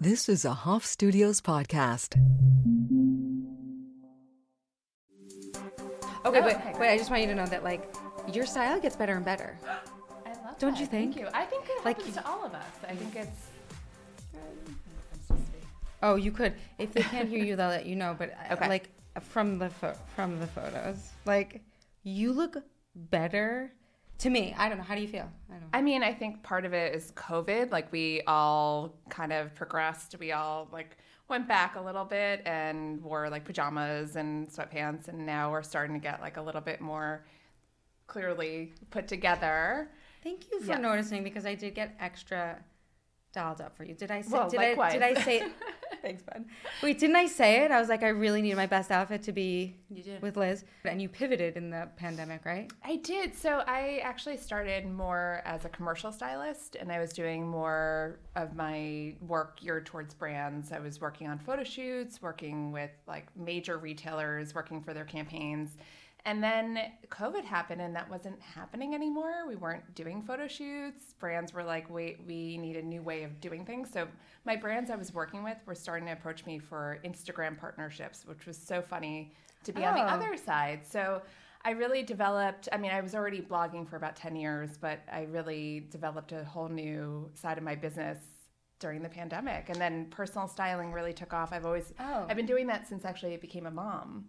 This is a Hoff Studios podcast. Okay, Oh, wait, okay, wait. I just want you to know that like your style gets better and better. I love Don't that. you think? Thank you. I think it Like happens you- to all of us. I think it's. Oh, you could. If they can't hear you, they'll let you know. But uh, Okay. like from the pho- from the photos, like you look better to me. I don't know. How do you feel? I don't. know. I mean, I think part of it is COVID. Like we all kind of progressed. We all like went back a little bit and wore like pajamas and sweatpants, and now we're starting to get like a little bit more clearly put together. Thank you for Yes. noticing because I did get extra dolled up for you. Did I say? Well, did I? Did I likewise. say? Thanks, bud. Wait, didn't I say it? I was like, I really needed my best outfit to be You did. with Liz, and you pivoted in the pandemic, right? I did. So I actually started more as a commercial stylist and I was doing more of my work geared towards brands. I was working on photo shoots, working with like major retailers, working for their campaigns. And then COVID happened and that wasn't happening anymore. We weren't doing photo shoots. Brands were like, wait, we need a new way of doing things. So my brands I was working with were starting to approach me for Instagram partnerships, which was so funny to be on the Oh. other side. So I really developed, I mean, I was already blogging for about 10 years, but I really developed a whole new side of my business during the pandemic. And then personal styling really took off. I've always, Oh. I've been doing that since actually I became a mom.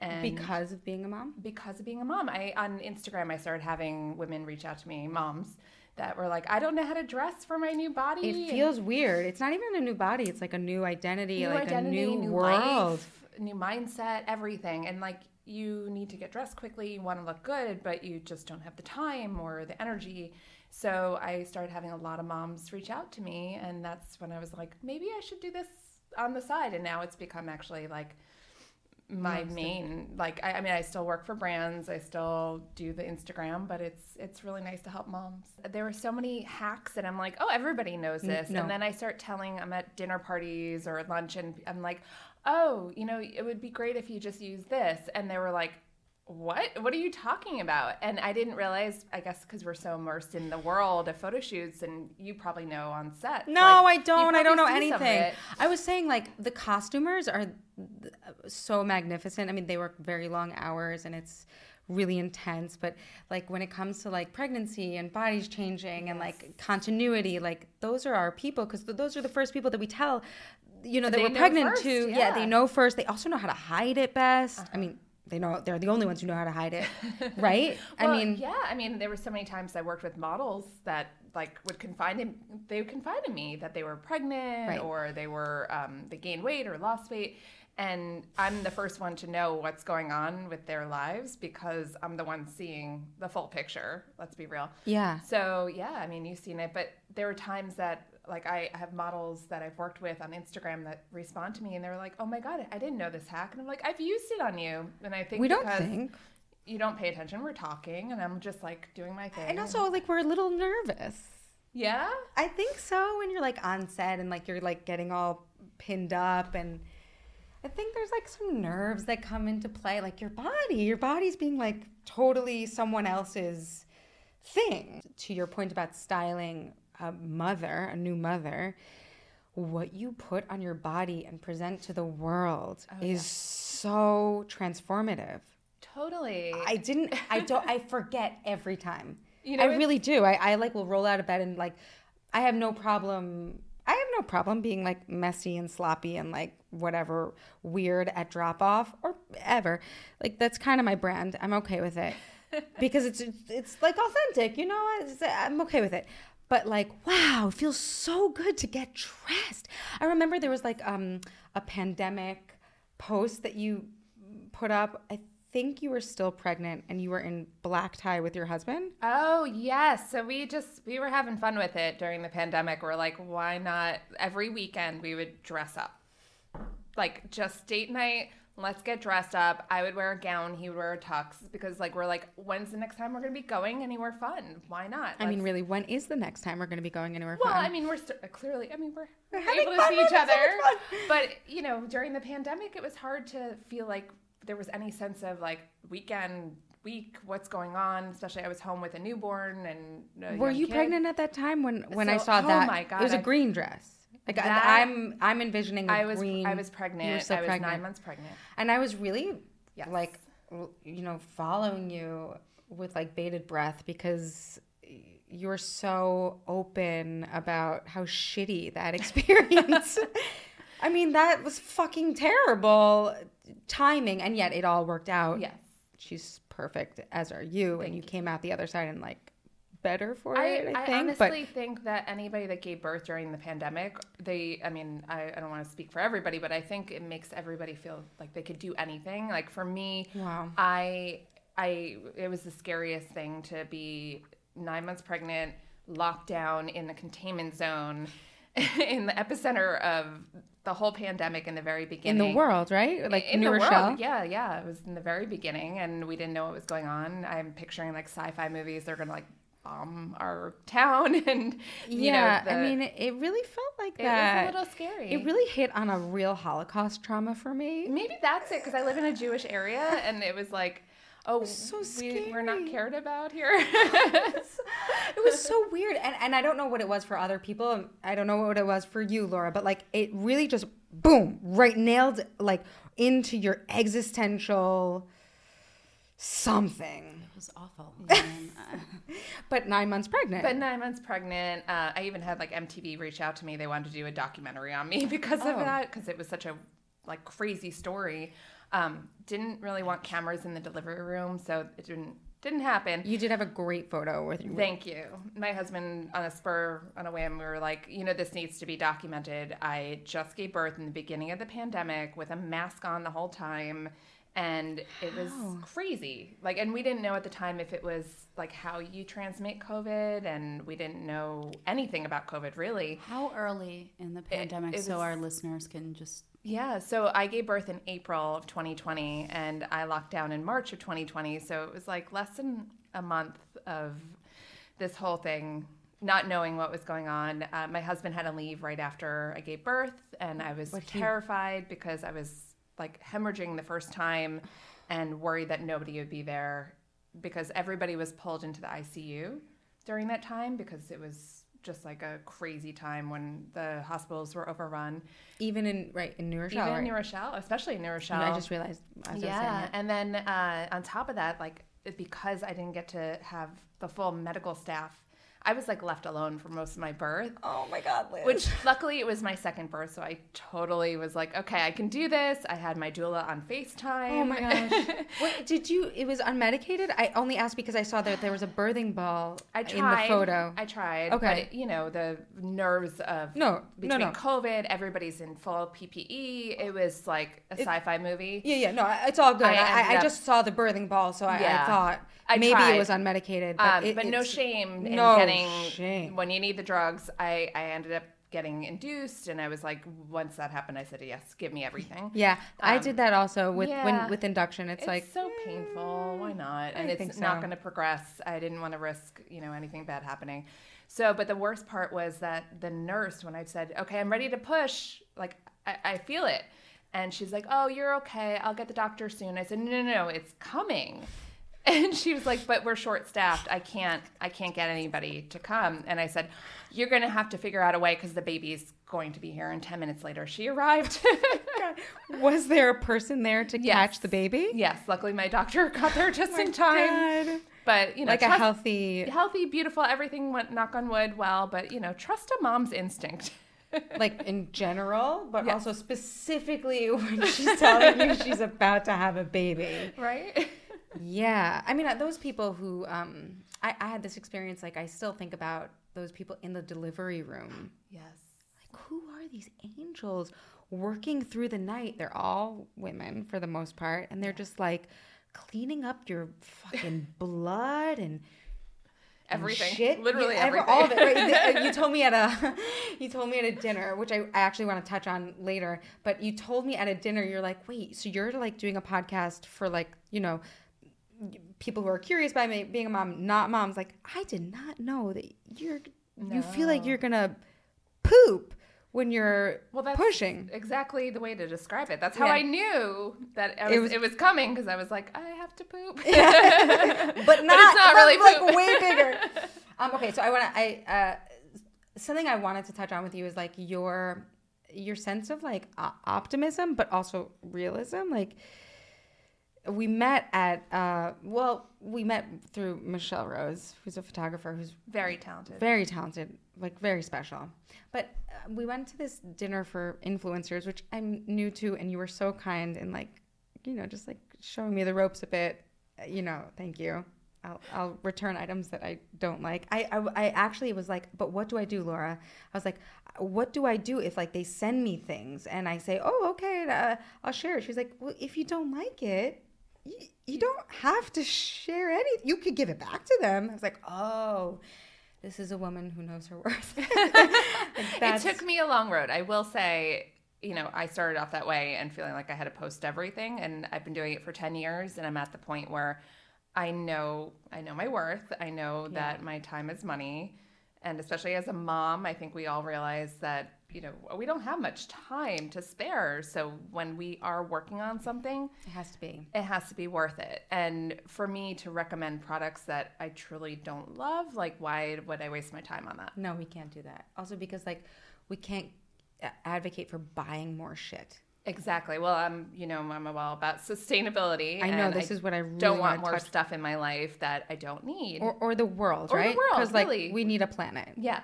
And Because of being a mom. because of being a mom, I on Instagram I started having women reach out to me, moms, that were like, I don't know how to dress for my new body. It and- feels weird. It's not even a new body. It's like a new identity, new like identity, a new, life, world. new mindset, everything. And like you need to get dressed quickly, you want to look good, but you just don't have the time or the energy. So I started having a lot of moms reach out to me, and that's when I was like, maybe I should do this on the side. And now it's become actually like my main like I, I mean i still work for brands i still do the instagram but it's it's really nice to help moms. There were so many hacks and i'm like oh everybody knows this. No. and then i start telling i'm at dinner parties or lunch and i'm like oh you know it would be great if you just use this. And they were like what what are you talking about and i didn't realize i guess because we're so immersed in the world of photo shoots and you probably know on set No, I don't. I don't know anything. I was saying like the costumers are th- so magnificent. I mean, they work very long hours and it's really intense, but like when it comes to like pregnancy and bodies changing and like continuity, like those are our people because those are the first people that we tell, you know, that They we're pregnant first, to. Yeah. yeah. they know first. They also know how to hide it best. I uh-huh. mean, they know they're the only ones who know how to hide it, right? I mean, yeah. I mean, there were so many times I worked with models that like would confide in they would confide in me that they were pregnant Right. or they were um, they gained weight or lost weight, and I'm the first one to know what's going on with their lives because I'm the one seeing the full picture. Let's be real. yeah. So yeah, I mean, you've seen it, but there were times that like I have models that I've worked with on Instagram that respond to me and they're like, "Oh my god, I didn't know this hack," and I'm like, "I've used it on you," and I think We don't think. you don't pay attention. We're talking, and I'm just like doing my thing. And also, like, we're a little nervous. yeah, I think so. When you're like on set and like you're like getting all pinned up, and I think there's like some nerves that come into play, like your body. Your body's being like totally someone else's thing. To your point about styling a mother, a new mother, what you put on your body and present to the world oh, is so transformative. totally. I didn't. I don't. I forget every time. You know, I really do. I, I like will roll out of bed and like, I have no problem. I have no problem being like messy and sloppy and like whatever weird at drop off or ever. Like that's kind of my brand. I'm okay with it because it's it's like authentic. You know, I'm okay with it. But like, wow, it feels so good to get dressed. I remember there was like um a pandemic post that you put up. I think you were still pregnant and you were in black tie with your husband. oh yes. So we just we were having fun with it during the pandemic. We're like, why not? Every weekend we would dress up, like just date night. Let's get dressed up. I would wear a gown. He would wear a tux because like we're like, when's the next time we're gonna be going anywhere fun? Why not? I mean, really, when is the next time we're going to be going anywhere Well, fun? Well, I mean, we're st- clearly. I mean, we're, We're able to see each so other. But you know, during the pandemic, it was hard to feel like there was any sense of like weekend week, what's going on. Especially, I was home with a newborn and a were you kid. pregnant at that time when when I So- saw oh that? my it was a green dress. Like That- I'm I'm envisioning a I was green. I was You were pregnant. so I was pregnant. nine months pregnant. and I was really Yes. like you know following you with like bated breath because you're so open about how shitty that experience. I mean, that was fucking terrible timing, and yet it all worked out. Yes. she's perfect, as are you, and you, you. came out the other side and like better for I, it. I, I think, but honestly think that anybody that gave birth during the pandemic, they, I mean, I, I don't want to speak for everybody, but I think it makes everybody feel like they could do anything. Like for me, Wow. I, I, it was the scariest thing to be nine months pregnant, locked down in the containment zone, in the epicenter of the whole pandemic in the very beginning. in the world, right? Like in New the Rochelle. world. Yeah, yeah. It was in the very beginning, and we didn't know what was going on. I'm picturing like sci-fi movies. They're gonna like bomb our town, and you yeah, know, the- I mean, it, it really felt like it that. was a little scary. It really hit on a real Holocaust trauma for me. maybe that's it because I live in a Jewish area, and it was like, oh, So we, we're not cared about here. It was so weird, and and I don't know what it was for other people. Um, I don't know what it was for you, Laura. But like, it really just boom, right, nailed like into your existential something. It was awful. I mean, But nine months pregnant. But nine months pregnant, uh, I even had like MTV reach out to me. They wanted to do a documentary on me because of Oh. that, because it was such a like crazy story. Um, didn't really want cameras in the delivery room, so it didn't didn't happen. you did have a great photo with you. Thank you. My husband, on a spur, on a whim, we were like, you know, this needs to be documented. I just gave birth in the beginning of the pandemic with a mask on the whole time. And it was crazy. Like, and we didn't know at the time if it was like how you transmit COVID, and we didn't know anything about COVID really. how early in the pandemic, it so was- our listeners can just Yeah, so I gave birth in April of 2020 and I locked down in March of 2020. So it was like less than a month of this whole thing, not knowing what was going on. Uh, my husband had to leave right after I gave birth, and I was What he- terrified because I was like hemorrhaging the first time and worried that nobody would be there because everybody was pulled into the ICU during that time because it was just like a crazy time when the hospitals were overrun. even in right in New Rochelle. Even right? in New Rochelle, especially in New Rochelle. I just realized. As I was saying yeah, and then uh, on top of that, like because I didn't get to have the full medical staff, I was like left alone for most of my birth. Oh my God, Liz. Which luckily it was my second birth, so I totally was like, okay, I can do this. I had my doula on FaceTime. Oh my gosh. Wait, did you? It was unmedicated. I only asked because I saw that there was a birthing ball I in the photo. I tried. Okay. But, it- you know, the nerves of No, no, between no. COVID, everybody's in full PPE. It was like a sci-fi movie. yeah, yeah, no, it's all good. I I, I, ended I up- just saw the birthing ball, so I, I thought I maybe tried. it was unmedicated. But, Um, it- but no shame in no getting shame. when you need the drugs. I I ended up getting induced, and I was like, once that happened, I said yes, give me everything. Yeah, I Um, did that also with yeah. when with induction. It's, It's like so painful. Why not? And I it's think not going to progress. I didn't want to risk, you know, anything bad happening. So, but the worst part was that the nurse, when I said, "Okay, I'm ready to push," like I, I feel it, and she's like, "Oh, you're okay. I'll get the doctor soon." I said, "No, no, no, it's coming." And she was like, "But we're short-staffed. I can't. I can't get anybody to come." And I said, "You're going to have to figure out a way because the baby's going to be here." And ten minutes later, she arrived. was there a person there to Yes. catch the baby? yes, luckily my doctor got there just oh in time. God. But you know, Like a healthy, healthy, beautiful, everything went knock on wood well. But you know, trust a mom's instinct. like in general, but Yes. also specifically when she's telling you she's about to have a baby. right? Yeah, I mean uh, those people who um, I, I had this experience. Like I still think about those people in the delivery room. Yes. Like who are these angels working through the night? They're all women for the most part, and they're just like cleaning up your fucking blood and and Everything. shit. Literally Yeah, ever- everything. all of it. Right? You told me at a, you told me at a dinner, which I actually want to touch on later. But you told me at a dinner, you're like, wait, so you're like doing a podcast for like, you know, people who are curious about me being a mom, not moms. Like, I did not know that you're, you feel like you're gonna poop when you're Well, that's pushing. exactly the way to describe it. That's how Yeah. I knew that I It was, was- it was coming because I was like, I have to poop. but not, not really like way bigger. Um, okay, so I want to. I uh, something I wanted to touch on with you is like your your sense of like o- optimism, but also realism. Like we met at uh, well, we met through Michelle Rose, who's a photographer who's Very talented. very talented, like very special. But uh, we went to this dinner for influencers, which I'm new to, and you were so kind and like, you know, just like showing me the ropes a bit. Uh, You know, thank you. I'll, I'll return items that I don't like. I, I, I actually was like, but what do I do, Laura? I was like, what do I do if like they send me things and I say, oh, okay, uh, I'll share it. She's like, well, if you don't like it, you, you don't have to share any. You could give it back to them. I was like, oh, this is a woman who knows her worth. Like, it took me a long road. I will say, you know, I started off that way and feeling like I had to post everything, and I've been doing it for ten years, and I'm at the point where I know I know my worth. I know that my time is money, and especially as a mom, I think we all realize that you know we don't have much time to spare. So when we are working on something, It has to be. it has to be worth it. And for me to recommend products that I truly don't love, like why would I waste my time on that? No, we can't do that. Also, because like we can't advocate for buying more shit. Exactly. Well, I'm, you know, I'm all about sustainability. I know this is what I really don't want wanna more touch- stuff in my life that I don't need. or, or the world, Or the right? world, Because like we need a planet. yes.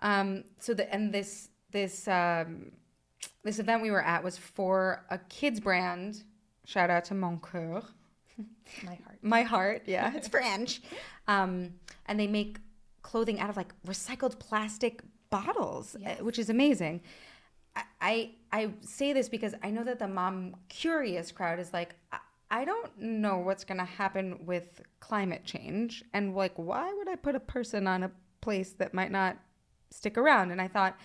Um. So the and this this um this event we were at was for a kids brand. Shout out to Mon Coeur. My heart. My heart, yeah, it's French. Um, and they make clothing out of like recycled plastic bottles, uh, which is amazing. I, I I say this because I know that the mom curious crowd is like, I, I don't know what's gonna happen with climate change, and like, why would I put a person on a place that might not stick around? And I thought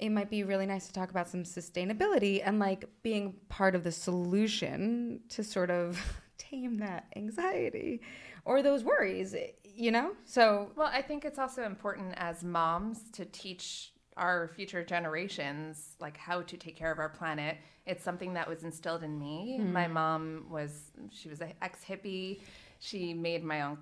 it might be really nice to talk about some sustainability and like being part of the solution to sort of tame that anxiety or those worries, you know? So, Well, I think it's also important as moms to teach our future generations like how to take care of our planet. It's something that was instilled in me. Mm-hmm. My mom was she was an ex hippie. She made my own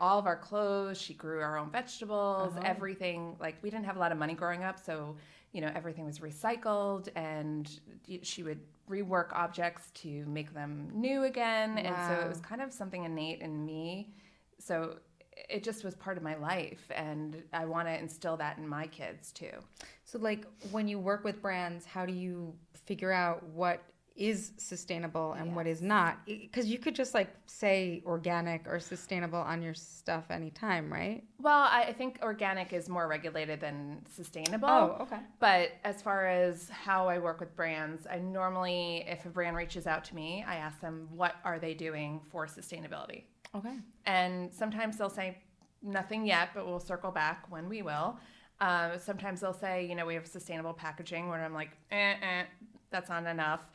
all of our clothes. She grew our own vegetables. Uh-huh. Everything like we didn't have a lot of money growing up, so you know everything was recycled, and she would rework objects to make them new again. And so it was kind of something innate in me. So it just was part of my life and I want to instill that in my kids too. so like when you work with brands, how do you figure out what is sustainable and what is not? Because you could just like say organic or sustainable on your stuff anytime, right? Well, I, I think organic is more regulated than sustainable. Oh, okay. But as far as how I work with brands, I normally, if a brand reaches out to me, I ask them what are they doing for sustainability. Okay. And sometimes they'll say nothing yet, but we'll circle back when we will. Uh, sometimes they'll say, you know, we have sustainable packaging, where I'm like, eh, eh, that's not enough.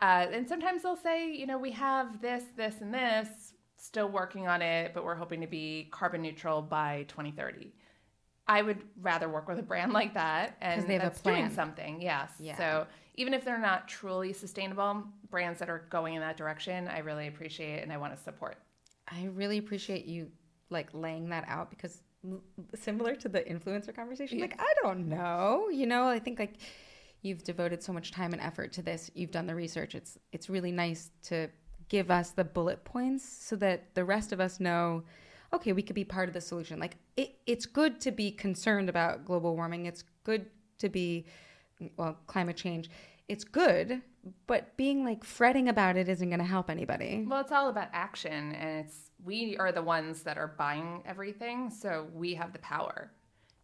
Uh, and sometimes they'll say, you know, we have this, this, and this, still working on it, but we're hoping to be carbon neutral by 2030. I would rather work with a brand like that and they have a that's doing something. Yes. Yeah. So even if they're not truly sustainable, brands that are going in that direction, I really appreciate and I want to support. I really appreciate you like laying that out because similar to the influencer conversation, like I don't know, you know, I think like you've devoted so much time and effort to this. You've done the research. It's it's really nice to give us the bullet points so that the rest of us know okay, we could be part of the solution. Like it, it's good to be concerned about global warming. It's good to be well, climate change. It's good, but being like fretting about it isn't going to help anybody. Well, it's all about action, and it's we are the ones that are buying everything, so we have the power.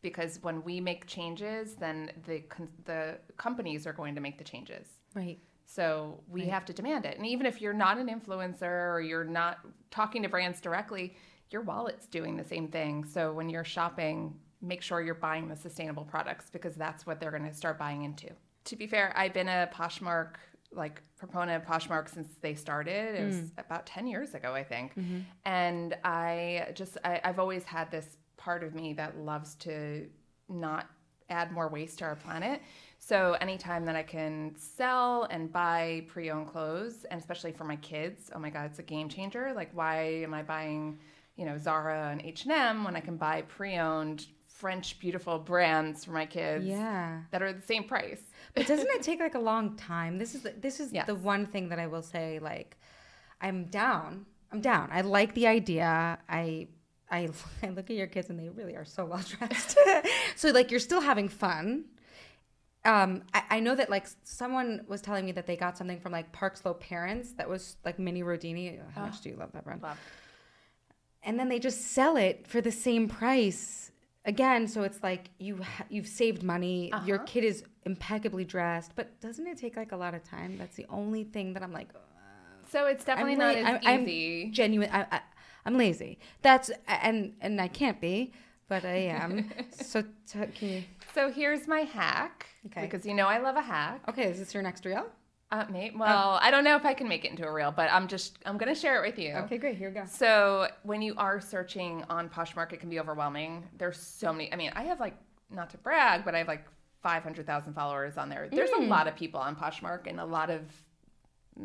Because when we make changes, then the the companies are going to make the changes. Right. So we have to demand it. And even if you're not an influencer or you're not talking to brands directly, your wallet's doing the same thing. So when you're shopping, make sure you're buying the sustainable products because that's what they're going to start buying into. To be fair, I've been a Poshmark like proponent of Poshmark since they started. It was mm. about 10 years ago, I think. Mm-hmm. And I just I, I've always had this part of me that loves to not add more waste to our planet. So anytime that I can sell and buy pre-owned clothes, and especially for my kids, oh my god, it's a game changer. Like, why am I buying, you know, Zara and H and M when I can buy pre-owned French beautiful brands for my kids. Yeah. That are the same price. But doesn't it take like a long time? This is this is Yes. the one thing that I will say. Like, I'm down. I'm down. I like the idea. I I I look at your kids and they really are so well dressed. so like you're still having fun. Um, I, I know that like someone was telling me that they got something from like Park Slope Parents that was like mini Rodini. How much do you love that brand? Love. and then they just sell it for the same price again so it's like you ha- you've saved money your kid is impeccably dressed but doesn't it take like a lot of time that's the only thing that i'm like So it's definitely I'm not la- as I'm- I'm easy. genuine I, I, i'm lazy that's and and i can't be but i am so t- can you so here's my hack. Okay. Because you know I love a hack. okay is this your next reel Uh, mate. Well, I don't know if I can make it into a reel, but I'm just I'm gonna share it with you. okay great here we go So when you are searching on Poshmark, it can be overwhelming. There's so many. I mean, I have like not to brag, but I have like 500,000 followers on there. There's a lot of people on Poshmark and a lot of,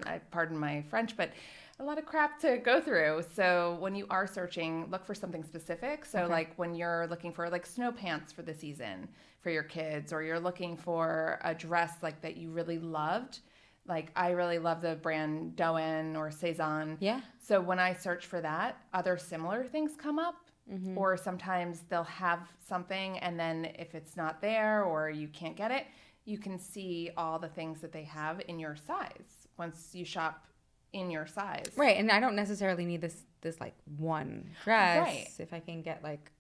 I pardon my French, but a lot of crap to go through. So when you are searching, look for something specific. So like when you're looking for like snow pants for the season for your kids, or you're looking for a dress like that you really loved. Like I really love the brand Doen or Sézane. Yeah. So when I search for that, other similar things come up. Mm-hmm. Or sometimes they'll have something, and then if it's not there or you can't get it, you can see all the things that they have in your size once you shop in your size. right and i don't necessarily need this this like one dress Right. if i can get like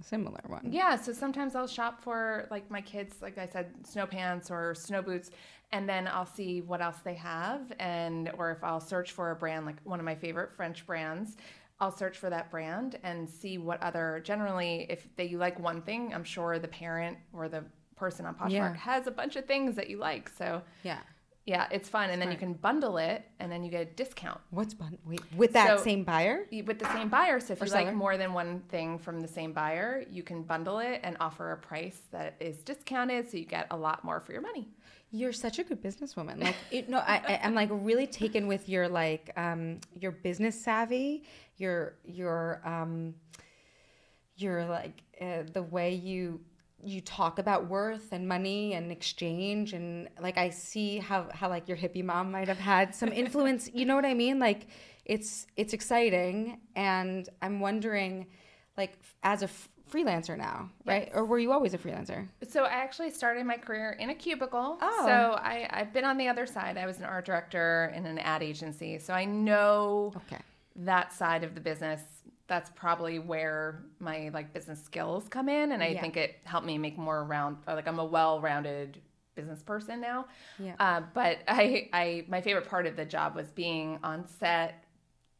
a similar one Yeah, so sometimes I'll shop for like my kids, like I said, snow pants or snow boots, and then I'll see what else they have, and or if I'll search for a brand like one of my favorite French brands, I'll search for that brand and see what other. Generally, if they you like one thing, I'm sure the parent or the person on Poshmark Yeah. has a bunch of things that you like. So yeah yeah, it's fun, and then you can bundle it, and then you get a discount what's bun- wait with that So- same buyer with the same buyer. So if Or you seller. like more than one thing from the same buyer, you can bundle it and offer a price that is discounted, so you get a lot more for your money. You're such a good businesswoman. Like, it, no, I, I, I'm like really taken with your like um, your business savvy, your your um, your like uh, the way you you talk about worth and money and exchange and like I see how how like your hippie mom might have had some influence. you know what I mean? Like, it's it's exciting, and I'm wondering, like, as a f- freelancer now, right? Or were you always a freelancer? So I actually started my career in a cubicle. Oh. So I, I've been on the other side. I was an art director in an ad agency, so I know Okay. that side of the business. That's probably where my like business skills come in, and I Yeah. think it helped me make more round. Like I'm a well-rounded business person now. Yeah. Uh, but I, I, my favorite part of the job was being on set,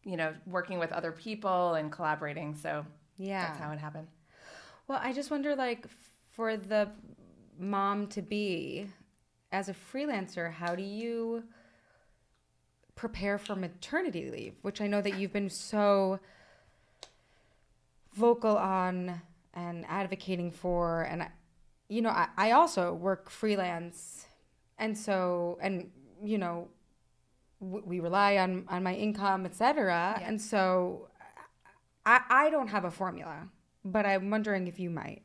you know, working with other people and collaborating. So Yeah. that's how it happened. Well, I just wonder, like, for the mom to be, as a freelancer, how do you prepare for maternity leave? Which I know that you've been so vocal on and advocating for. And, I, you know, I, I also work freelance. And so, and, you know, w- we rely on, on my income, etc. Yeah. And so I, I don't have a formula, but I'm wondering if you might.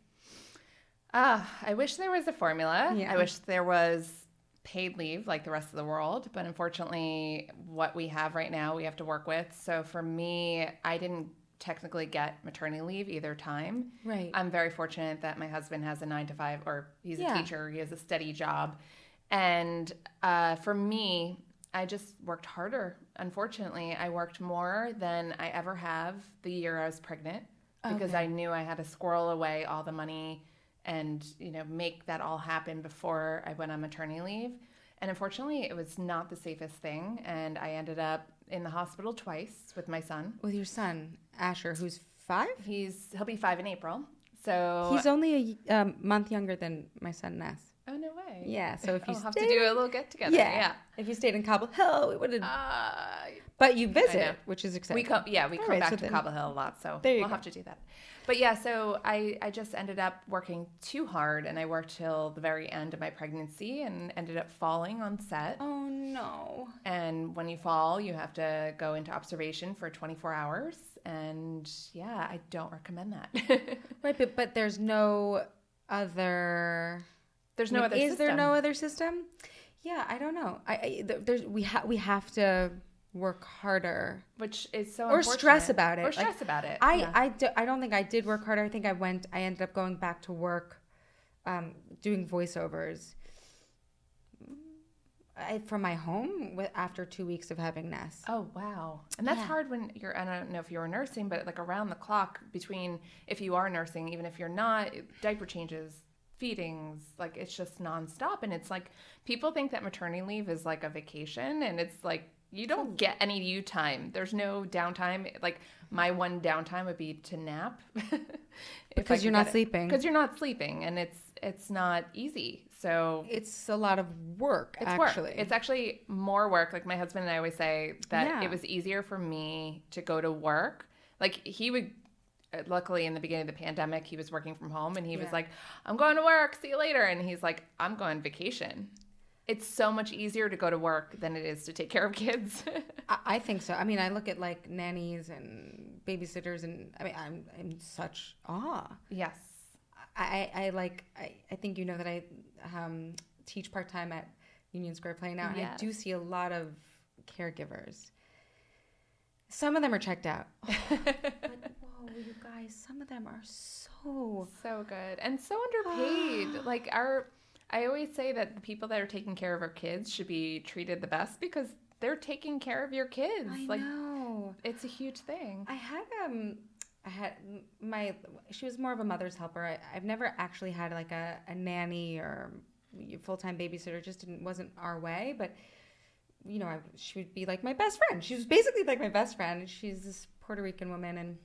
Ah, I wish there was a formula. Yeah. I wish there was paid leave like the rest of the world, but unfortunately, what we have right now, we have to work with. So for me, I didn't technically get maternity leave either time. Right. I'm very fortunate that my husband has a nine to five, or he's Yeah. a teacher, he has a steady job. And uh, for me, I just worked harder. Unfortunately, I worked more than I ever have the year I was pregnant because I knew I had to squirrel away all the money and you know make that all happen before I went on maternity leave. And unfortunately, it was not the safest thing, and I ended up in the hospital twice with my son. With your son, Asher, who's five? He's he'll be five in April, so He's only a um, month younger than my son, Ness. oh no way. Yeah, so if you I'll have to do a little get together. yeah, yeah. if you stayed in Cobble Hill, we would have. Uh, But you visit, which is exciting. We come, yeah, we All come right, back so to then- Cobble Hill a lot, so There you we'll go. have to do that. But yeah, so I, I just ended up working too hard, and I worked till the very end of my pregnancy, and ended up falling on set. Oh no. And when you fall, you have to go into observation for 24 hours, and yeah, I don't recommend that. Right, but but there's no other. There's no I mean, other. Is there no other system? Yeah, I don't know. I, I there's we have we have to work harder which is so or stress about it. or Like, stress about it. I yeah. I, do, I don't think I did work harder. I think I went. I ended up going back to work, um, doing voiceovers. I, from my home with, after two weeks of having Ness. Oh wow, and that's Yeah. hard when you're. I don't know if you were nursing, but like around the clock between if you are nursing, even if you're not, diaper changes, feedings, like it's just nonstop. And it's like people think that maternity leave is like a vacation, and it's like you don't get any you time. There's no downtime. Like my one downtime would be to nap Because you're not sleeping. Because you're not sleeping, and it's it's not easy. So It's a lot of work. it's actually, work. It's actually more work. Like my husband and I always say that Yeah. it was easier for me to go to work. Like he would. uh, Luckily, in the beginning of the pandemic, he was working from home, and he was like, "I'm going to work. See you later." And he's like, "I'm going vacation." It's so much easier to go to work than it is to take care of kids. I, think so. I mean, I look at like nannies and babysitters, and I mean, I'm in such awe. yes. I, I, like. I, I think you know that I um, teach part time at Union Square Play now, and I do see a lot of caregivers. Some of them are checked out, but whoa, you guys! Some of them are so. So good and so underpaid. like our, I always say that the people that are taking care of our kids should be treated the best because they're taking care of your kids. I like know. it's a huge thing. I had um I had my she was more of a mother's helper. I, I've never actually had like a, a nanny or full time babysitter. Just didn't wasn't our way. But you know, I, she would be like my best friend. She was basically like my best friend. She's this Puerto Rican woman, and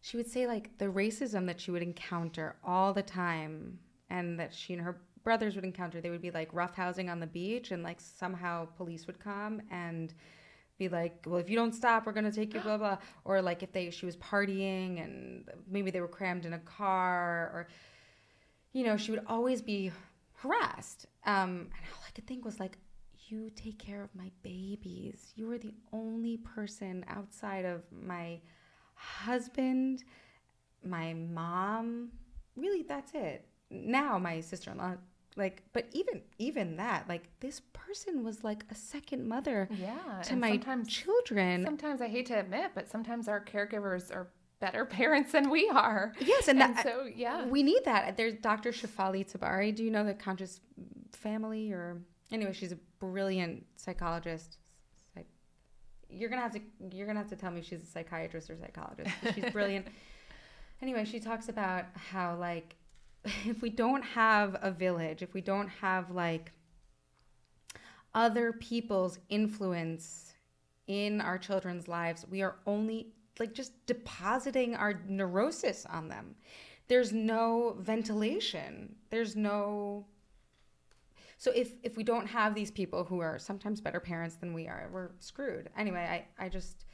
she would say like the racism that she would encounter all the time, and that she and her brothers would encounter. They would be like roughhousing on the beach, and like somehow police would come and be like, well, if you don't stop, we're gonna take you, blah blah. Or like if they she was partying and maybe they were crammed in a car, or you know, she would always be harassed. Um, and all I could think was like, you take care of my babies. You are the only person outside of my husband, my mom. Really, that's it. Now my sister in law. Like, but even even that, like this person was like a second mother Yeah, to my sometimes children. sometimes I hate to admit, but sometimes our caregivers are better parents than we are. Yes, and, that, so yeah, we need that. There's Dr. Shefali Tsabary. Do you know the Conscious Family? Or anyway, she's a brilliant psychologist. Psych- You're gonna have to you're gonna have to tell me she's a psychiatrist or psychologist. She's brilliant. anyway, she talks about how like if we don't have a village, if we don't have like other people's influence in our children's lives, we are only like just depositing our neurosis on them. There's no ventilation. There's no so if if we don't have these people who are sometimes better parents than we are, we're screwed. Anyway, I I just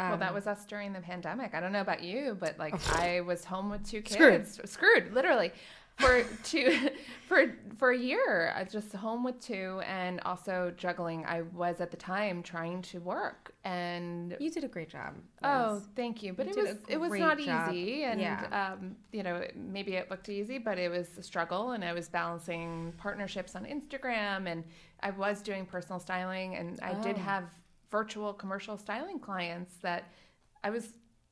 um, well, that was us during the pandemic. I don't know about you, but like I was home with two kids, screwed, literally, for two for for a year. I was just home with two, and also juggling. I was at the time trying to work, and you did a great job. Oh, thank you. But You it was it was not job. easy, and Yeah. um, you know maybe it looked easy, but it was a struggle. And I was balancing partnerships on Instagram, and I was doing personal styling, and I did Oh. have virtual commercial styling clients that I was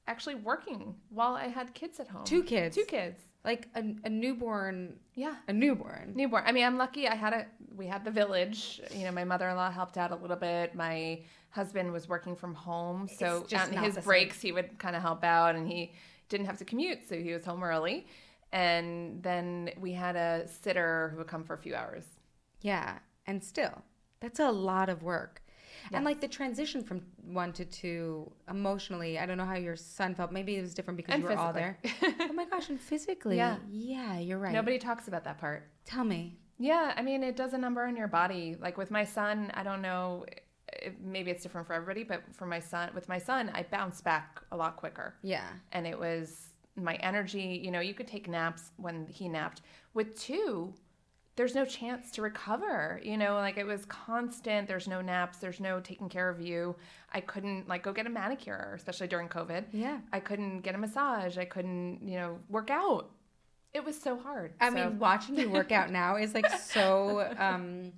actually working while I had kids at home. Two kids. Two kids. like a, a newborn, Yeah. a newborn. Newborn. I mean, I'm lucky. I had a. We had the village. You know, my mother-in-law helped out a little bit. My husband was working from home, so on his breaks he would kind of help out, and he didn't have to commute, so he was home early. And then we had a sitter who would come for a few hours. Yeah, and still, that's a lot of work. And like the transition from one to two emotionally, I don't know how your son felt. Maybe it was different because And you were all there. oh my gosh, and physically. Yeah. Yeah, you're right. Nobody talks about that part. Tell me. Yeah, I mean, it does a number on your body. Like with my son, I don't know maybe it's different for everybody, but for my son, with my son, I bounced back a lot quicker. Yeah. And it was my energy. You know, you could take naps when he napped. With two, there's no chance to recover. You know, like it was constant. There's no naps. There's no taking care of you. I couldn't like go get a manicure, especially during COVID. Yeah. I couldn't get a massage. I couldn't, you know, work out. It was so hard. I So- mean, watching you work out now is like so um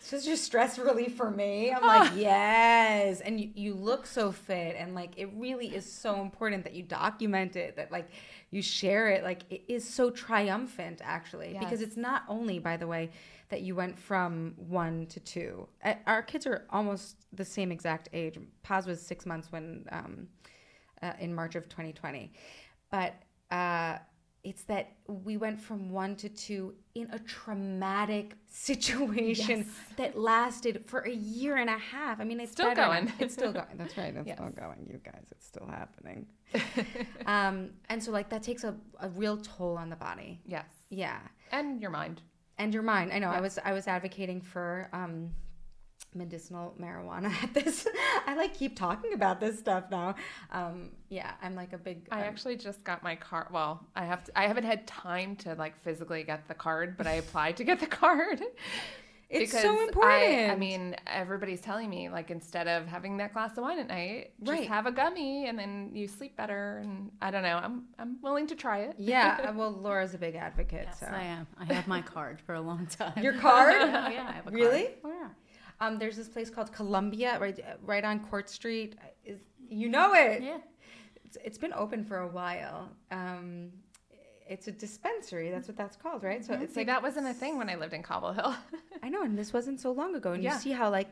such a stress relief for me. I'm like, yes. And you, you look so fit and like it really is so important that you document it, that like you share it. Like it is so triumphant actually. Because it's not only, by the way, that you went from one to two. Our kids are almost the same exact age. Paz was six months when um uh, in March of 2020. But uh, it's that we went from one to two in a traumatic situation Yes. that lasted for a year and a half. I mean, it's Still better going. It's still going. That's right. It's Yes. still going. You guys, it's still happening. um, and so, like, that takes a, a real toll on the body. yes. Yeah, And your mind. and your mind. I know. I was I was advocating for um, medicinal marijuana at this. I like keep talking about this stuff now. Um, yeah, I'm like a big. I um, actually just got my card. Well, I have to, I haven't had time to like physically get the card, but I applied to get the card. It's so important. I, I mean, everybody's telling me like instead of having that glass of wine at night, just Right. have a gummy and then you sleep better. And I don't know. I'm I'm willing to try it. Yeah, uh, well, Laura's a big advocate. Yes, so I am. I have my card for a long time. your card? Oh, yeah, I have a Really? Card. Oh, yeah. Um, there's this place called Columbia, right, right on Court Street. Is you know it? Yeah. It's, it's been open for a while. Um, it's a dispensary. That's what that's called, right? So it's See, like that wasn't a thing when I lived in Cobble Hill. I know, and this wasn't so long ago. And Yeah. you see how like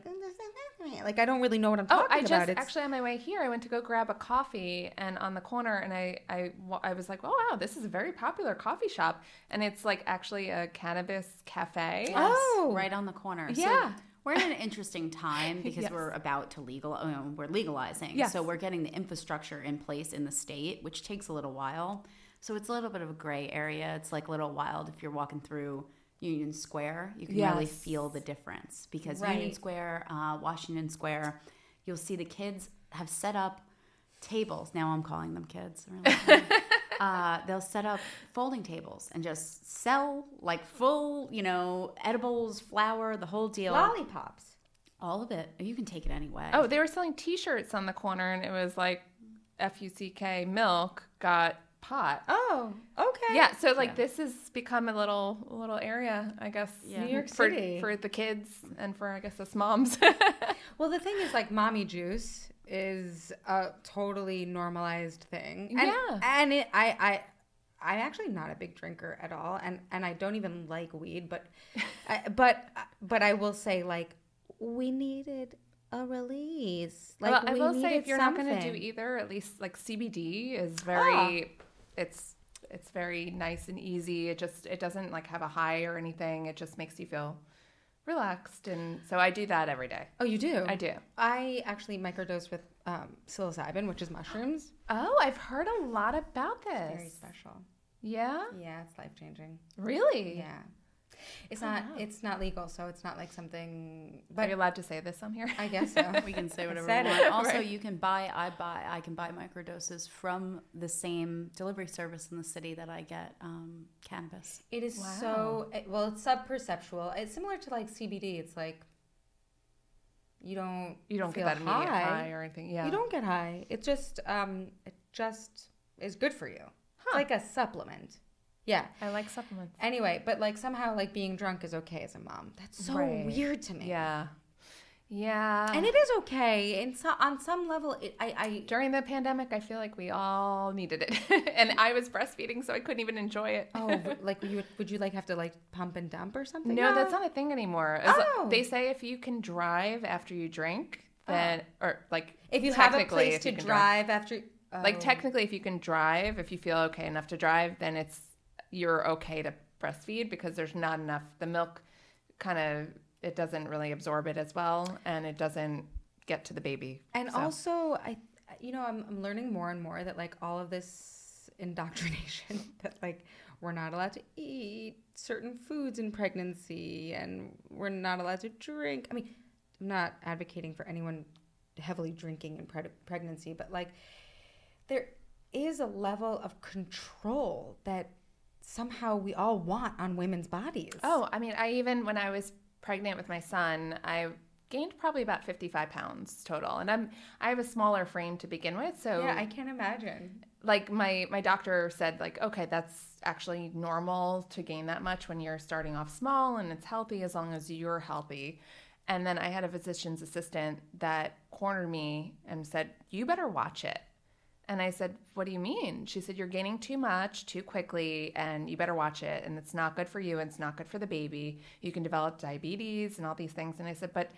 like I don't really know what I'm Oh, talking I just. It's, actually on my way here, I went to go grab a coffee, and on the corner, and I, I, I was like, oh wow, this is a very popular coffee shop, and it's like actually a cannabis cafe. Yes, Oh. right on the corner. Yeah. So we're in an interesting time because Yes. we're about to legal. Uh, we're legalizing. Yes. So we're getting the infrastructure in place in the state, which takes a little while. So it's a little bit of a gray area. It's like a little wild if you're walking through Union Square. You can really feel the difference because Union Square, uh, Washington Square, you'll see the kids have set up tables. Now I'm calling them kids. Really. uh, they'll set up folding tables and just sell like full, you know, edibles, flour, the whole deal. lollipops. All of it. You can take it anyway. Oh, they were selling T-shirts on the corner, and it was like F U C K milk got pot. Oh, okay. Yeah, so like this has become a little little area, I guess. Yeah. New York for, City. for the kids and for I guess us moms. Well, the thing is, like, mommy juice is a totally normalized thing. And, Yeah. and it, I, I, I'm actually not a big drinker at all, and and I don't even like weed. But, I, but, but I will say, like, we needed a release. Like, well, I we will say if you're not going to do either, at least like CBD is very it's it's very nice and easy. It just it doesn't like have a high or anything. It just makes you feel relaxed and so I do that every day. Oh, you do? I do. I actually microdose with um, psilocybin, which is mushrooms. Oh, I've heard a lot about this. it's Very special. Yeah? Yeah, it's life changing. Really? Yeah, it's Oh, not. wow. It's not legal, so it's not like something. Are But you allowed to say this on here? I guess so. we can say whatever said we it. want. Also, Right. you can buy. I buy. I can buy microdoses from the same delivery service in the city that I get um, cannabis. It is Wow. so it- well. It's subperceptual. It's similar to like CBD. It's like you don't You don't feel get that high. high, or anything. Yeah. You don't get high. It just um it just is good for you. It's like a supplement. Yeah. I like supplements. Anyway, but like somehow like being drunk is okay as a mom. That's so Right. weird to me. Yeah. Yeah. And it is okay. And so on some level, it, I I during the pandemic, I feel like we all needed it, and I was breastfeeding, so I couldn't even enjoy it. oh like would you would you like have to like pump and dump or something? no, that's not a thing anymore. As- Oh. They say if you can drive after you drink, oh. then or like If you have a place to can drive, after like oh. technically, if you can drive, if you feel okay enough to drive, then it's you're okay to breastfeed because there's not enough. The milk kind of it doesn't really absorb it as well, and it doesn't get to the baby. And So- also, I, you know, I'm, I'm learning more and more that like all of this indoctrination that like we're not allowed to eat certain foods in pregnancy and we're not allowed to drink. I mean, I'm not advocating for anyone heavily drinking in pre- pregnancy, but like there is a level of control that somehow we all want on women's bodies. Oh, I mean, I even when I was pregnant with my son, I gained probably about 55 pounds total and i'm i have a smaller frame to begin with so yeah, I can't imagine. like my my doctor said like okay that's actually normal to gain that much when you're starting off small and it's healthy as long as you're healthy and then i had a physician's assistant that cornered me and said you better watch it and i said what do you mean she said you're gaining too much too quickly and you better watch it and it's not good for you and it's not good for the baby you can develop diabetes and all these things and i said but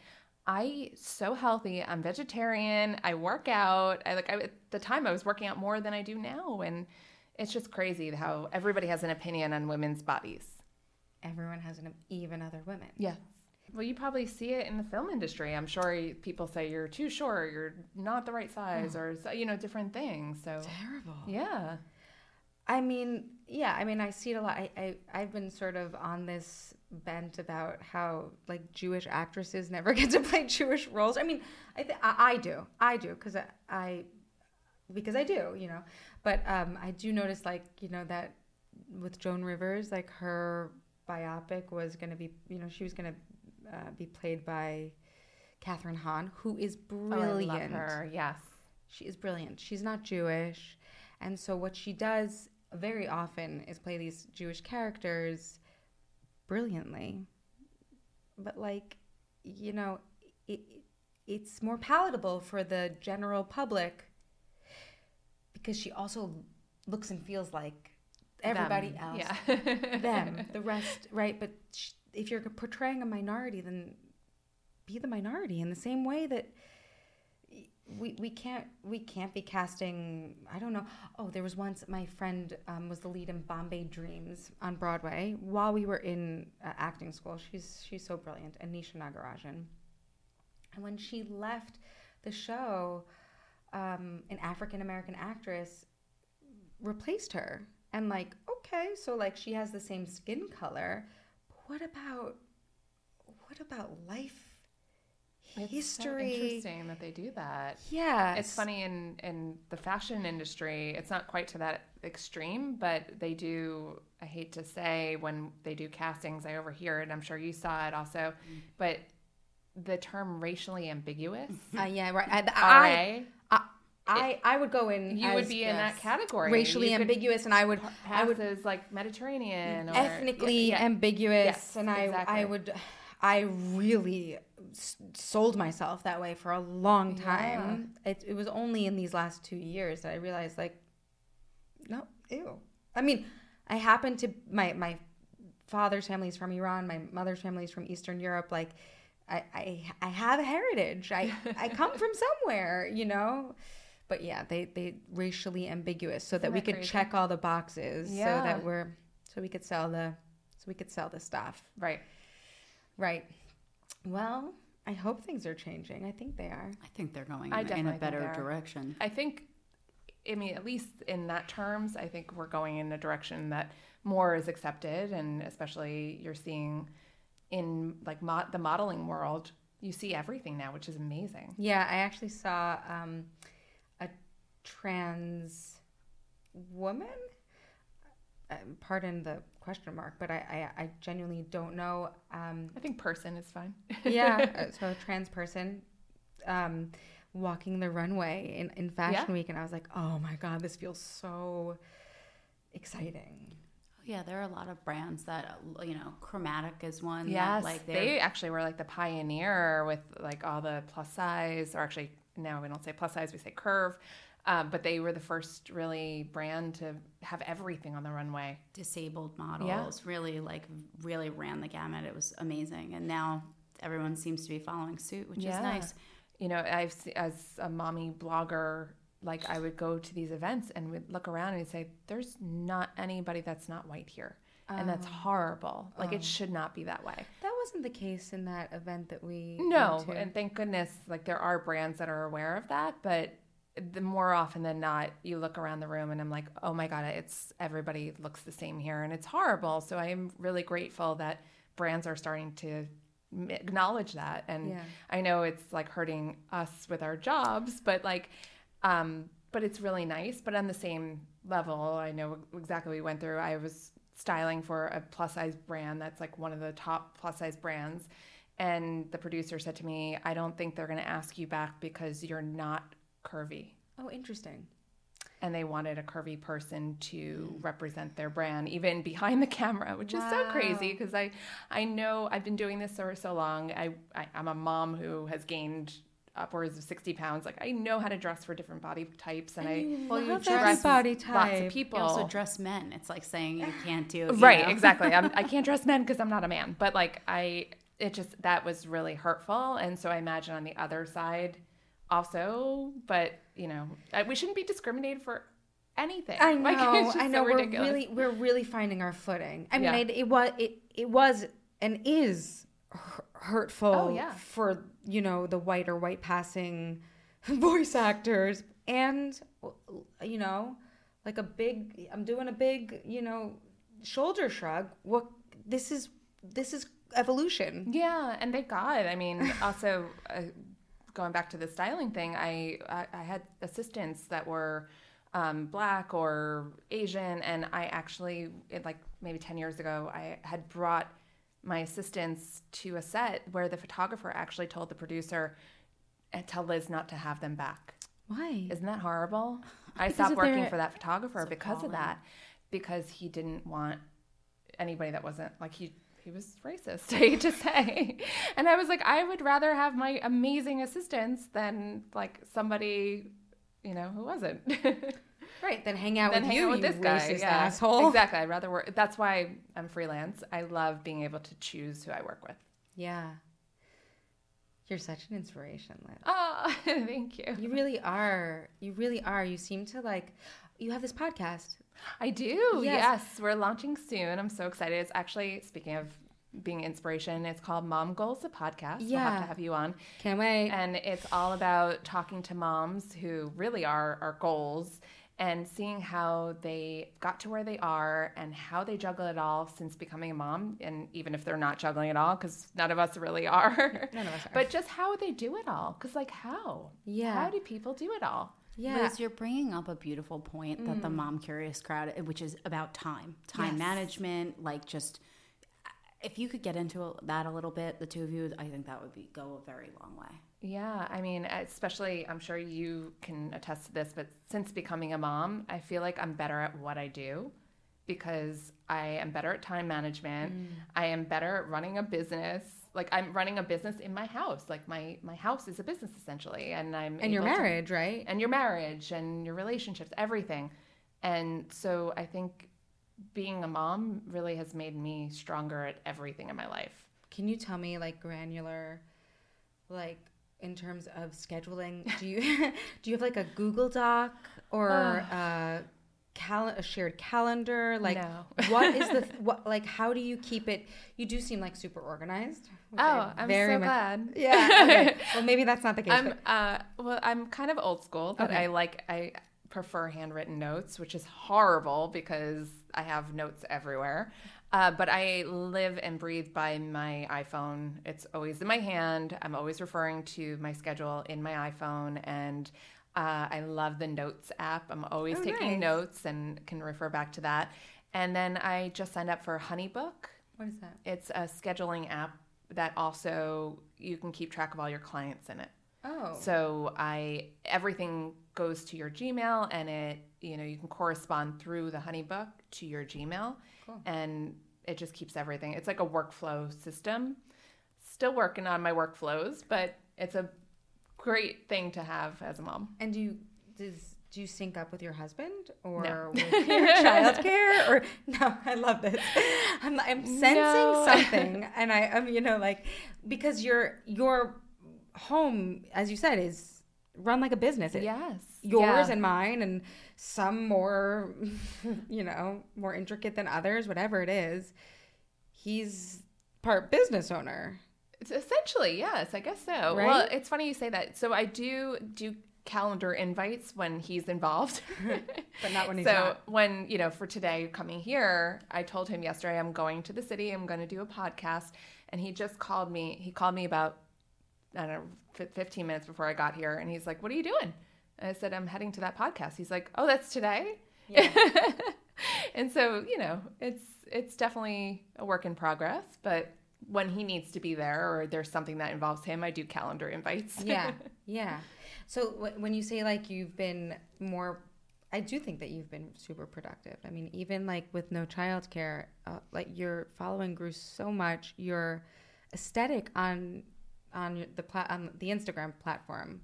I so healthy. I'm vegetarian. I work out. I like I, at the time I was working out more than I do now, and it's just crazy how everybody has an opinion on women's bodies. Everyone has an even other women. Yeah. Well, you probably see it in the film industry. I'm sure people say you're too short, you're not the right size, or you know different things. So Terrible. yeah, I mean, yeah, I mean, I see it a lot. I, I, I've been sort of on this bent about how like Jewish actresses never get to play Jewish roles. I mean, I, th- I, I do, I do, because I, I, because I do, you know. But um, I do notice, like, you know, that with Joan Rivers, like her biopic was going to be, you know, she was going to uh, be played by Kathryn Hahn, who is Oh, brilliant. I love her. Yes. She is brilliant. She's not Jewish. And so what she does very often is play these Jewish characters brilliantly. But like, you know, it, it's more palatable for the general public because she also looks and feels like everybody Them. else. Yeah. Them, the rest, right? But sh- if you're portraying a minority, then be the minority in the same way that we, we can't we can't be casting I don't know. Oh there was once my friend um, was the lead in Bombay Dreams on Broadway. While we were in uh, acting school she's she's so brilliant Anisha Nagarajan. And when she left the show um, an African American actress replaced her. And like okay so like she has the same skin color what about what about life It's history So interesting that they do that. yeah It's funny in in the fashion industry. It's not quite to that extreme, but they do. I hate to say when they do castings, I overhear it. I'm sure you saw it also, but the term racially ambiguous. Uh, yeah, right. I, RA, I, I, I, would go in. you would be in that category. Racially ambiguous, and I would, I would as like Mediterranean or ethnically Yeah, yeah. ambiguous, Yes, and I, exactly. I would, I really sold myself that way for a long time. It, it was only in these last two years that I realized, like, no, ew. I mean, I happen to my my father's family is from Iran, my mother's family is from Eastern Europe. Like, I I, I have a heritage. I I come from somewhere, you know. But yeah, they they racially ambiguous so that we that could crazy? check all the boxes, so that we're so we could sell the so we could sell the stuff. Right. Right. Well, I hope things are changing. I think they are. I think they're going I in, a- in a better direction. I think, I mean, at least in that terms, I think we're going in a direction that more is accepted, and especially you're seeing in like mo- the modeling world, you see everything now, which is amazing. Yeah, I actually saw um, a trans woman. Um, pardon the question mark, but I, I, I genuinely don't know. Um, I think person is fine. yeah, uh, so a trans person um, walking the runway in, in Fashion Yeah. Week, and I was like, oh my god, this feels so exciting. Yeah, there are a lot of brands that uh, you know, Chromat is one. that, like they actually were like the pioneer with like all the plus size, or actually now we don't say plus size, we say curve. Um, but they were the first really brand to have everything on the runway. disabled models. Really, like really ran the gamut. It was amazing, and now everyone seems to be following suit, which is nice. You know, I've se- as a mommy blogger, like I would go to these events and would look around and say, "There's not anybody that's not white here," and that's horrible. Like it should not be that way. That wasn't the case in that event that we No, went to. and thank goodness, like there are brands that are aware of that, but the more often than not, you look around the room and I'm like, oh my god, it's everybody looks the same here, and it's horrible. So I am really grateful that brands are starting to acknowledge that. And Yeah. I know it's like hurting us with our jobs, but like, um, but it's really nice. But on the same level, I know exactly what we went through. I was styling for a plus size brand that's like one of the top plus size brands. And the producer said to me, I don't think they're going to ask you back because you're not curvy. Oh, interesting. and they wanted a curvy person to mm. represent their brand even behind the camera which is so crazy because i i know i've been doing this for so long. I, I i'm a mom who has gained upwards of 60 pounds. Like i know how to dress for different body types and, i Well, you Love dress every body lots of people. You also dress men. It's like saying you can't do you right know? exactly. I'm, i can't dress men because i'm not a man. But like i it just that was really hurtful. And so i imagine on the other side also but you know we shouldn't be discriminated for anything I Like, know. just I so know. we're ridiculous. really we're really finding our footing. I mean, Yeah. it, it was it it was and is hurtful Oh, yeah. for you know the white or white passing voice actors and you know like a big i'm doing a big you know shoulder shrug what this is this is evolution Yeah, and thank God. I mean, also uh, going back to the styling thing, I I, I had assistants that were um, black or Asian, and I actually, it, like maybe ten years ago, I had brought my assistants to a set where the photographer actually told the producer, "Tell Liz not to have them back." why Isn't that horrible? I stopped working for that photographer because of that, because he didn't want anybody that wasn't like he. He was racist, I hate to say. And I was like, I would rather have my amazing assistants than like somebody, you know, who wasn't. right then hang out Then with hang you out with you this guy. yeah. asshole Exactly. I'd rather work. That's why I'm freelance. I love being able to choose who I work with. yeah you're such an inspiration liz Oh, thank you. You really are. You really are. You seem to like. You have this podcast. I do. Yes. Yes. We're launching soon. I'm so excited. It's actually, speaking of being inspiration, it's called Mom Goals, the podcast. We'll have to have you on. Can't wait. And it's all about talking to moms who really are our goals and seeing how they got to where they are and how they juggle it all since becoming a mom. And even if they're not juggling at all, because none of us really are. None of us are. But just how they do it all. Because, like, how? Yeah. How do people do it all? Yeah. Liz, you're bringing up a beautiful point that the mom curious crowd, which is about time, time Yes. management, like just if you could get into that a little bit, the two of you, I think that would be go a very long way. Yeah, I mean, especially, I'm sure you can attest to this, but since becoming a mom, I feel like I'm better at what I do because I am better at time management. Mm. I am better at running a business. Like I'm running a business in my house. Like my my house is a business essentially, and I'm and your able to- marriage, right? and your marriage and your relationships, everything. And so I think being a mom really has made me stronger at everything in my life. Can you tell me like granular, like in terms of scheduling? Do you do you have like a Google Doc or a cal- a shared calendar? Like No. what is the what like how do you keep it? You do seem like super organized. Oh, I'm very so much- glad. Yeah. Okay. well, maybe that's not the case. I'm uh well I'm kind of old school but Okay. I like I prefer handwritten notes which is horrible because I have notes everywhere. Uh, but I live and breathe by my iPhone. It's always in my hand. I'm always referring to my schedule in my iPhone and uh, I love the Notes app. I'm always Oh, taking nice. notes and can refer back to that. And then I just signed up for Honeybook. what is that? It's a scheduling app that also you can keep track of all your clients in it. Oh. So I everything goes to your Gmail and it you know you can correspond through the Honeybook to your Gmail cool. and it just keeps everything. It's like a workflow system. Still working on my workflows, but it's a great thing to have as a mom. And do you does do you sync up with your husband or No. with your childcare or no? I love this. I'm I'm sensing No. something, and I am you know like because your your home, as you said, is run like a business. It- Yes. yours Yeah. and mine, and some more, you know, more intricate than others. Whatever it is, he's part business owner. It's essentially, yes, I guess so. Right? Well, it's funny you say that. So I do do calendar invites when he's involved. But not when he's so not. when, you know, for today coming here, I told him yesterday I'm going to the city, I'm going to do a podcast. And he just called me. He called me about I don't know, 15 minutes before I got here, and he's like, "What are you doing?" And I said, "I'm heading to that podcast." He's like, "Oh, that's today." Yeah. and so you know, it's it's definitely a work in progress, but when he needs to be there or there's something that involves him, I do calendar invites. yeah, yeah. So wh- when you say like you've been more, I do think that you've been super productive. I mean, even like with no childcare, uh, like your following grew so much. Your aesthetic on on the pla- on the Instagram platform.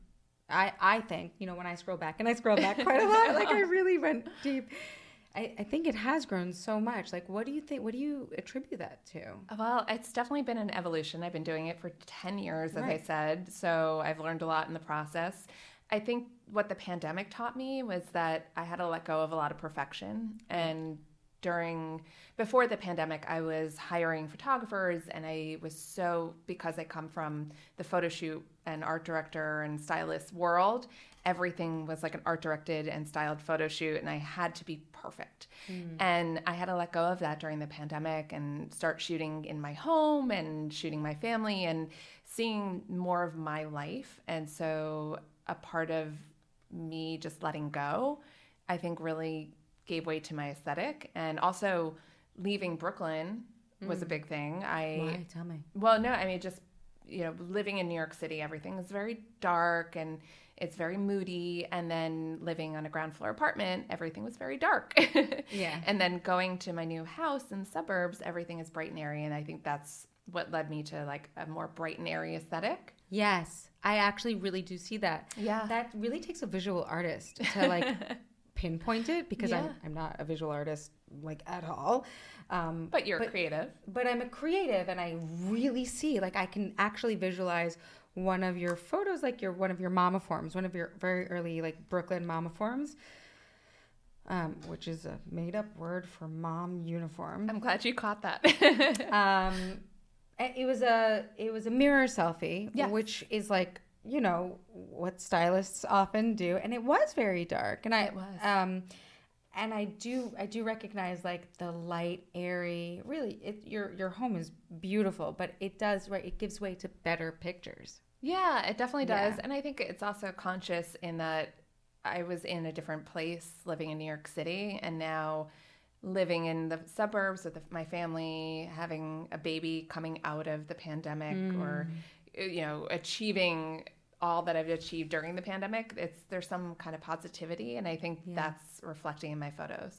I I think you know when I scroll back and I scroll back quite a lot. Like I really went deep. I, I think it has grown so much. Like, what do you think? What do you attribute that to? Well, it's definitely been an evolution. I've been doing it for 10 years, as I said. So I've learned a lot in the process. I think what the pandemic taught me was that I had to let go of a lot of perfection. And during, before the pandemic, I was hiring photographers, and I was so, because I come from the photo shoot and art director and stylist world, everything was like an art directed and styled photo shoot, and I had to be perfect. Mm. And I had to let go of that during the pandemic and start shooting in my home and shooting my family and seeing more of my life. And so a part of me just letting go, I think really gave way to my aesthetic. And also leaving Brooklyn was a mm. big thing. I Why? Tell me. well, no, I mean, just, you know, living in New York City, everything is very dark and it's very moody. And then living on a ground floor apartment, everything was very dark. Yeah. And then going to my new house in the suburbs, everything is bright and airy. And I think that's what led me to like a more bright and airy aesthetic. Yes, I actually really do see that. Yeah. That really takes a visual artist to like pinpoint it because Yeah. I'm, I'm not a visual artist like at all. Um, But you're creative. but I'm a creative and I really see like I can actually visualize one of your photos like your one of your mama forms, one of your very early like Brooklyn mama forms. Um, which is a made up word for mom uniform. I'm glad you caught that. um it was a it was a mirror selfie Yes. which is like you know what stylists often do and it was very dark and i It was. um and i do i do recognize like the light airy really it your your home is beautiful but it does right it gives way to better pictures Yeah, it definitely does. Yeah. And I think it's also conscious in that I was in a different place living in New York City and now living in the suburbs with my family, having a baby coming out of the pandemic or you know, achieving all that I've achieved during the pandemic. It's there's some kind of positivity and I think that's reflecting in my photos.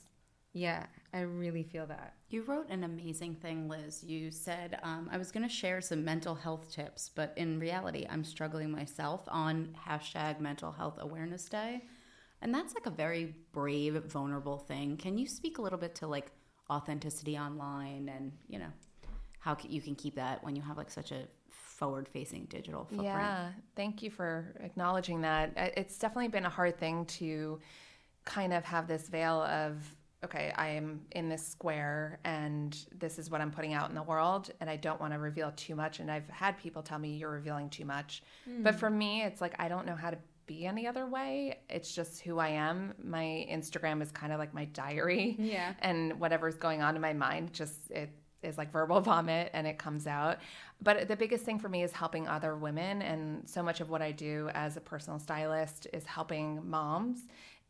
yeah i really feel that You wrote an amazing thing, Liz. You said, um, I was going to share some mental health tips, but in reality, I'm struggling myself on hashtag mental health awareness day. And that's like a very brave, vulnerable thing. Can you speak a little bit to like authenticity online and, you know, how you can keep that when you have like such a forward facing digital footprint? Yeah, thank you for acknowledging that. It's definitely been a hard thing to kind of have this veil of, okay, I am in this square and this is what I'm putting out in the world, and I don't want to reveal too much. And I've had people tell me you're revealing too much. Hmm. But for me, it's like I don't know how to be any other way. It's just who I am. My Instagram is kind of like my diary. Yeah. And whatever's going on in my mind, just it is like verbal vomit and it comes out. But the biggest thing for me is helping other women. And so much of what I do as a personal stylist is helping moms.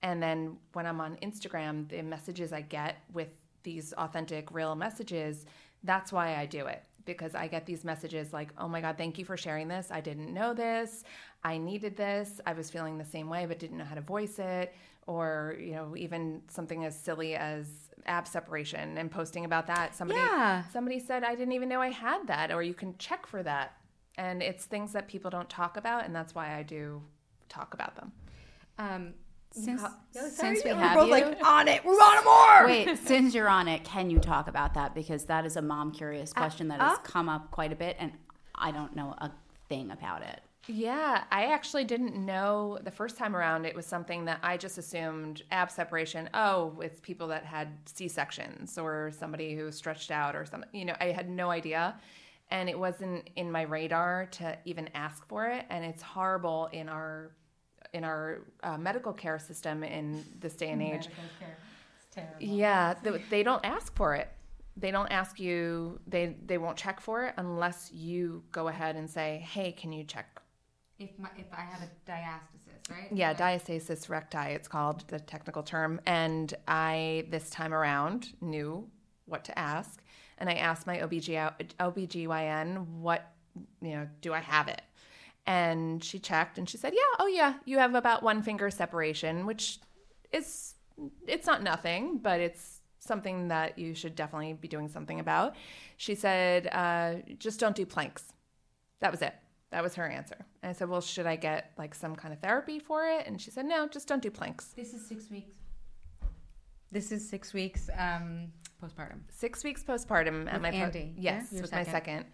And then when I'm on Instagram, the messages I get with these authentic, real messages, that's why I do it. Because I get these messages like, oh my God, thank you for sharing this. I didn't know this. I needed this. I was feeling the same way, but didn't know how to voice it. Or, you know, even something as silly as ab separation and posting about that. Somebody Yeah. somebody said I didn't even know I had that, or you can check for that. And it's things that people don't talk about, and that's why I do talk about them. um Since, since we we're have both you, like on it we want more Wait, since you're on it, can you talk about that? Because that is a mom curious Uh, question that has come up quite a bit, and I don't know a thing about it. Yeah, I actually didn't know the first time around. It was something that I just assumed ab separation. Oh, it's people that had C sections or somebody who stretched out or something. You know, I had no idea. And it wasn't in my radar to even ask for it. And it's horrible in our in our uh, medical care system in this day and age. Yeah, th- they don't ask for it. they don't ask you they they won't check for it unless you go ahead and say hey can you check If my if I have a diastasis, right? yeah diastasis recti it's called the technical term. And i this time around knew what to ask. And i asked my OBG, obgyn what you know do i have it? And she checked and she said yeah oh yeah you have about one finger separation which is it's not nothing but it's something that you should definitely be doing something about. She said uh, just don't do planks. That was it that was her answer and i said well should i get like some kind of therapy for it and she said no just don't do planks This is six weeks. This is six weeks um, postpartum. six weeks postpartum at With my Andy, yeah? yes Your with my second. second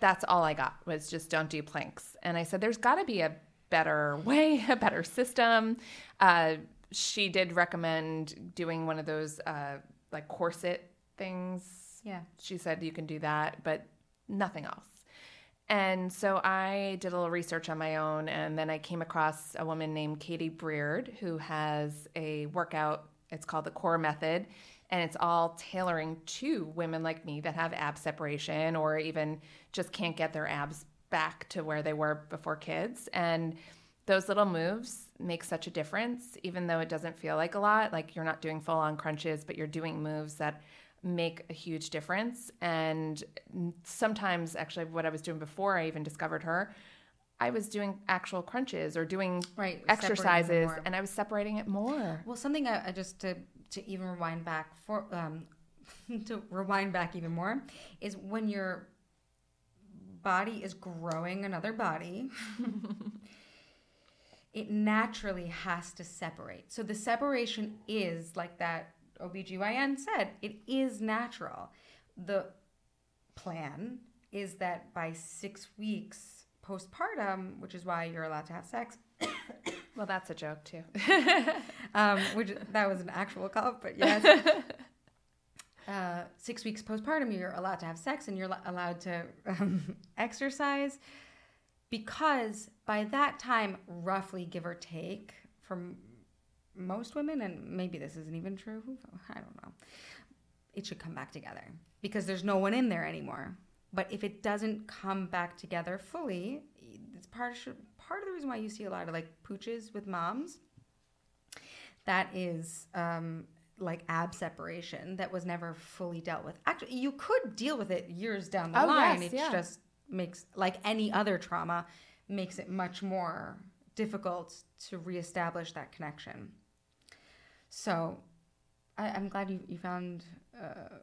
that's all i got was just don't do planks and i said there's got to be a better way a better system uh, she did recommend doing one of those uh, like corset things Yeah. she said you can do that but nothing else and so I did a little research on my own, and then I came across a woman named Katie Breard who has a workout. It's called the Core Method, and it's all tailoring to women like me that have ab separation or even just can't get their abs back to where they were before kids. And those little moves make such a difference, even though it doesn't feel like a lot. Like you're not doing full on crunches, but you're doing moves that make a huge difference. And sometimes, actually, what I was doing before I even discovered her, I was doing actual crunches or doing Right, exercises, and I was separating it more. Well, something I, I just to to even rewind back for um, to rewind back even more is when your body is growing another body. it naturally has to separate. So the separation is like that OBGYN said, it is natural. The plan is that by 6 weeks postpartum, which is why you're allowed to have sex, Well, that's a joke too. um, which that was an actual cough, but yes. Uh, six weeks postpartum, you're allowed to have sex and you're lo- allowed to um, exercise because by that time, roughly give or take, for m- most women, and maybe this isn't even true, I don't know, it should come back together because there's no one in there anymore. But if it doesn't come back together fully, it's part of, part of the reason why you see a lot of like pooches with moms that is um, like ab separation that was never fully dealt with. Actually, you could deal with it years down the Oh, line. yes, it yeah. just makes like any other trauma makes it much more difficult to reestablish that connection. So, I, I'm glad you you found. Uh,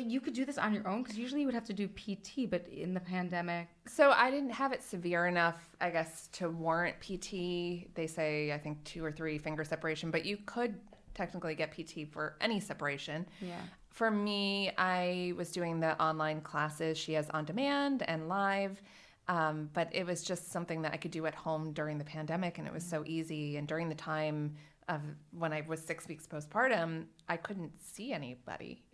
you could do this on your own because usually you would have to do PT, but in the pandemic, So I didn't have it severe enough, I guess, to warrant PT. They say I think two or three finger separation, but you could technically get PT for any separation. yeah. For me, I was doing the online classes she has on demand and live, um, but it was just something that I could do at home during the pandemic, and it was so easy. And during the time of when I was six weeks postpartum, I couldn't see anybody.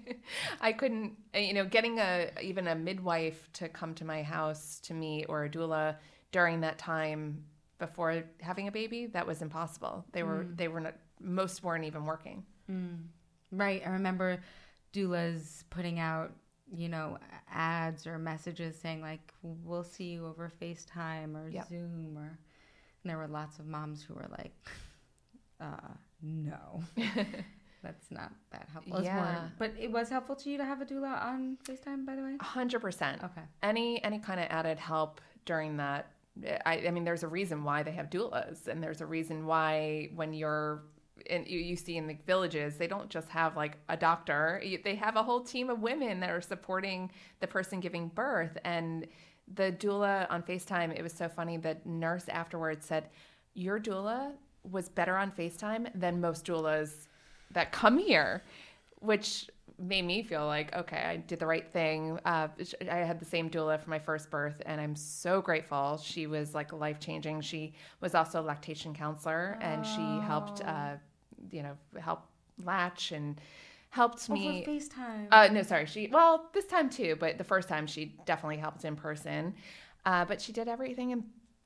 I couldn't, you know, getting a even a midwife to come to my house to me or a doula during that time before having a baby that was impossible. They were mm. they were not most weren't even working. Mm. Right. I remember doulas putting out, you know, ads or messages saying like, "We'll see you over FaceTime or Yep. Zoom," or and there were lots of moms who were like, uh, "No, that's not that helpful." More- Yeah. but it was helpful to you to have a doula on FaceTime, by the way. hundred percent. Okay. Any any kind of added help during that. I, I mean, there's a reason why they have doulas, and there's a reason why when you're and you, you see in the villages, they don't just have like a doctor; they have a whole team of women that are supporting the person giving birth. And the doula on Facetime, it was so funny. The nurse afterwards said, "Your doula was better on Facetime than most doulas that come here," which made me feel like okay i did the right thing uh, i had the same doula for my first birth and i'm so grateful she was like life changing she was also a lactation counselor and she helped uh, you know help latch and helped Oh, me for FaceTime. uh, no, sorry. She well, this time too, but the first time she definitely helped in person. Uh, but she did everything in,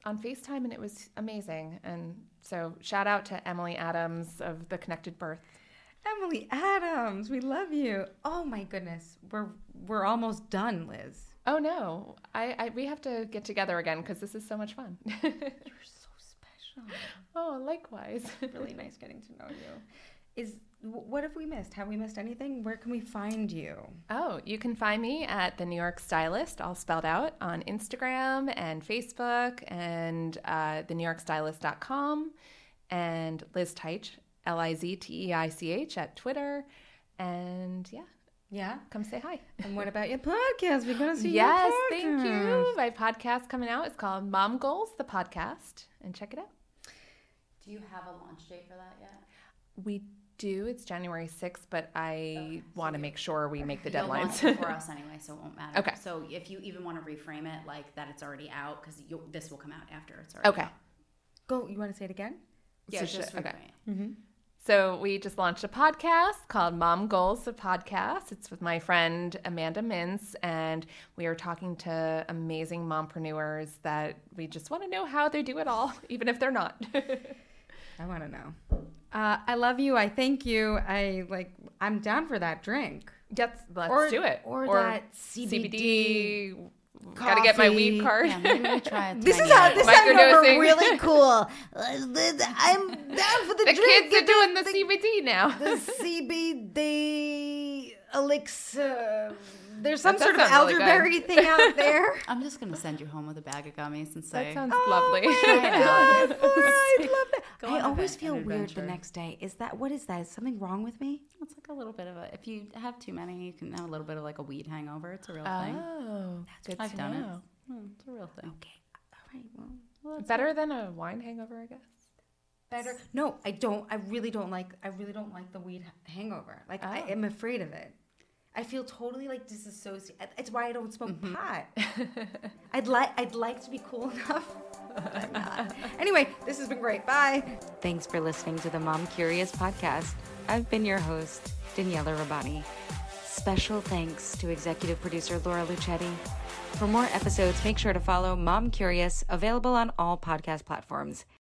on FaceTime, and it was amazing. And so, shout out to Emily Adams of the Connected Birth. Emily Adams, we love you. Oh my goodness, we're we're almost done, Liz. Oh no, I, I we have to get together again because this is so much fun. You're so special. oh, likewise. Really nice getting to know you. Is what have we missed? Have we missed anything? Where can we find you? Oh, you can find me at the New York Stylist, all spelled out, on Instagram and Facebook and uh, the New York Stylist.com and Liz Teich, L I Z T E I C H, at Twitter. And yeah, Yeah. come say hi. And what about your podcast? We're gonna see you. yes, your thank you. My podcast coming out is called Mom Goals, the podcast, and check it out. Do you have a launch date for that yet? We do. It's January 6th, but I oh, want to make sure we make the You'll deadlines. for us anyway, so it won't matter. Okay. So if you even want to reframe it like that, it's already out because this will come out after it's already okay. out. Go. You want to say it again? Yeah, So just should- okay. reframe it. Mm-hmm. So we just launched a podcast called Mom Goals, the podcast. It's with my friend Amanda Mintz, and we are talking to amazing mompreneurs that we just want to know how they do it all, even if they're not. I want to know. Uh, I love you. I thank you. I like. I'm down for that drink. Let's, let's Or- do it. or that CBD Gotta get my weed card. Yeah, maybe we try it. This is how this sounds Microdosing. really cool. I'm down for the, the drink. kids are doing the CBD now. the CBD elixir. There's some That sort of does sound really elderberry thing out there. I'm just gonna send you home with a bag of gummies and say, That sounds Oh lovely. my God, I love that. Go I always feel weird the next day. Is that what is that? Is something wrong with me? it's like a little bit of a. If you have too many, you can have a little bit of like a weed hangover. It's a real thing. Oh, good I've to done know. it. Hmm, it's a real thing. Okay. All right. Well, Better than a wine hangover, I guess. better. No, I don't. I really don't like. I really don't like the weed hangover. Like I Oh. am afraid of it. I feel totally like disassociated. It's why I don't smoke mm-hmm. pot. I'd like. I'd like to be cool enough. I'm not. Anyway, this has been great. Bye. Thanks for listening to the Mom Curious podcast. I've been your host, Daniela Rabani. Special thanks to executive producer Laura Lucetti. For more episodes, make sure to follow Mom Curious, available on all podcast platforms.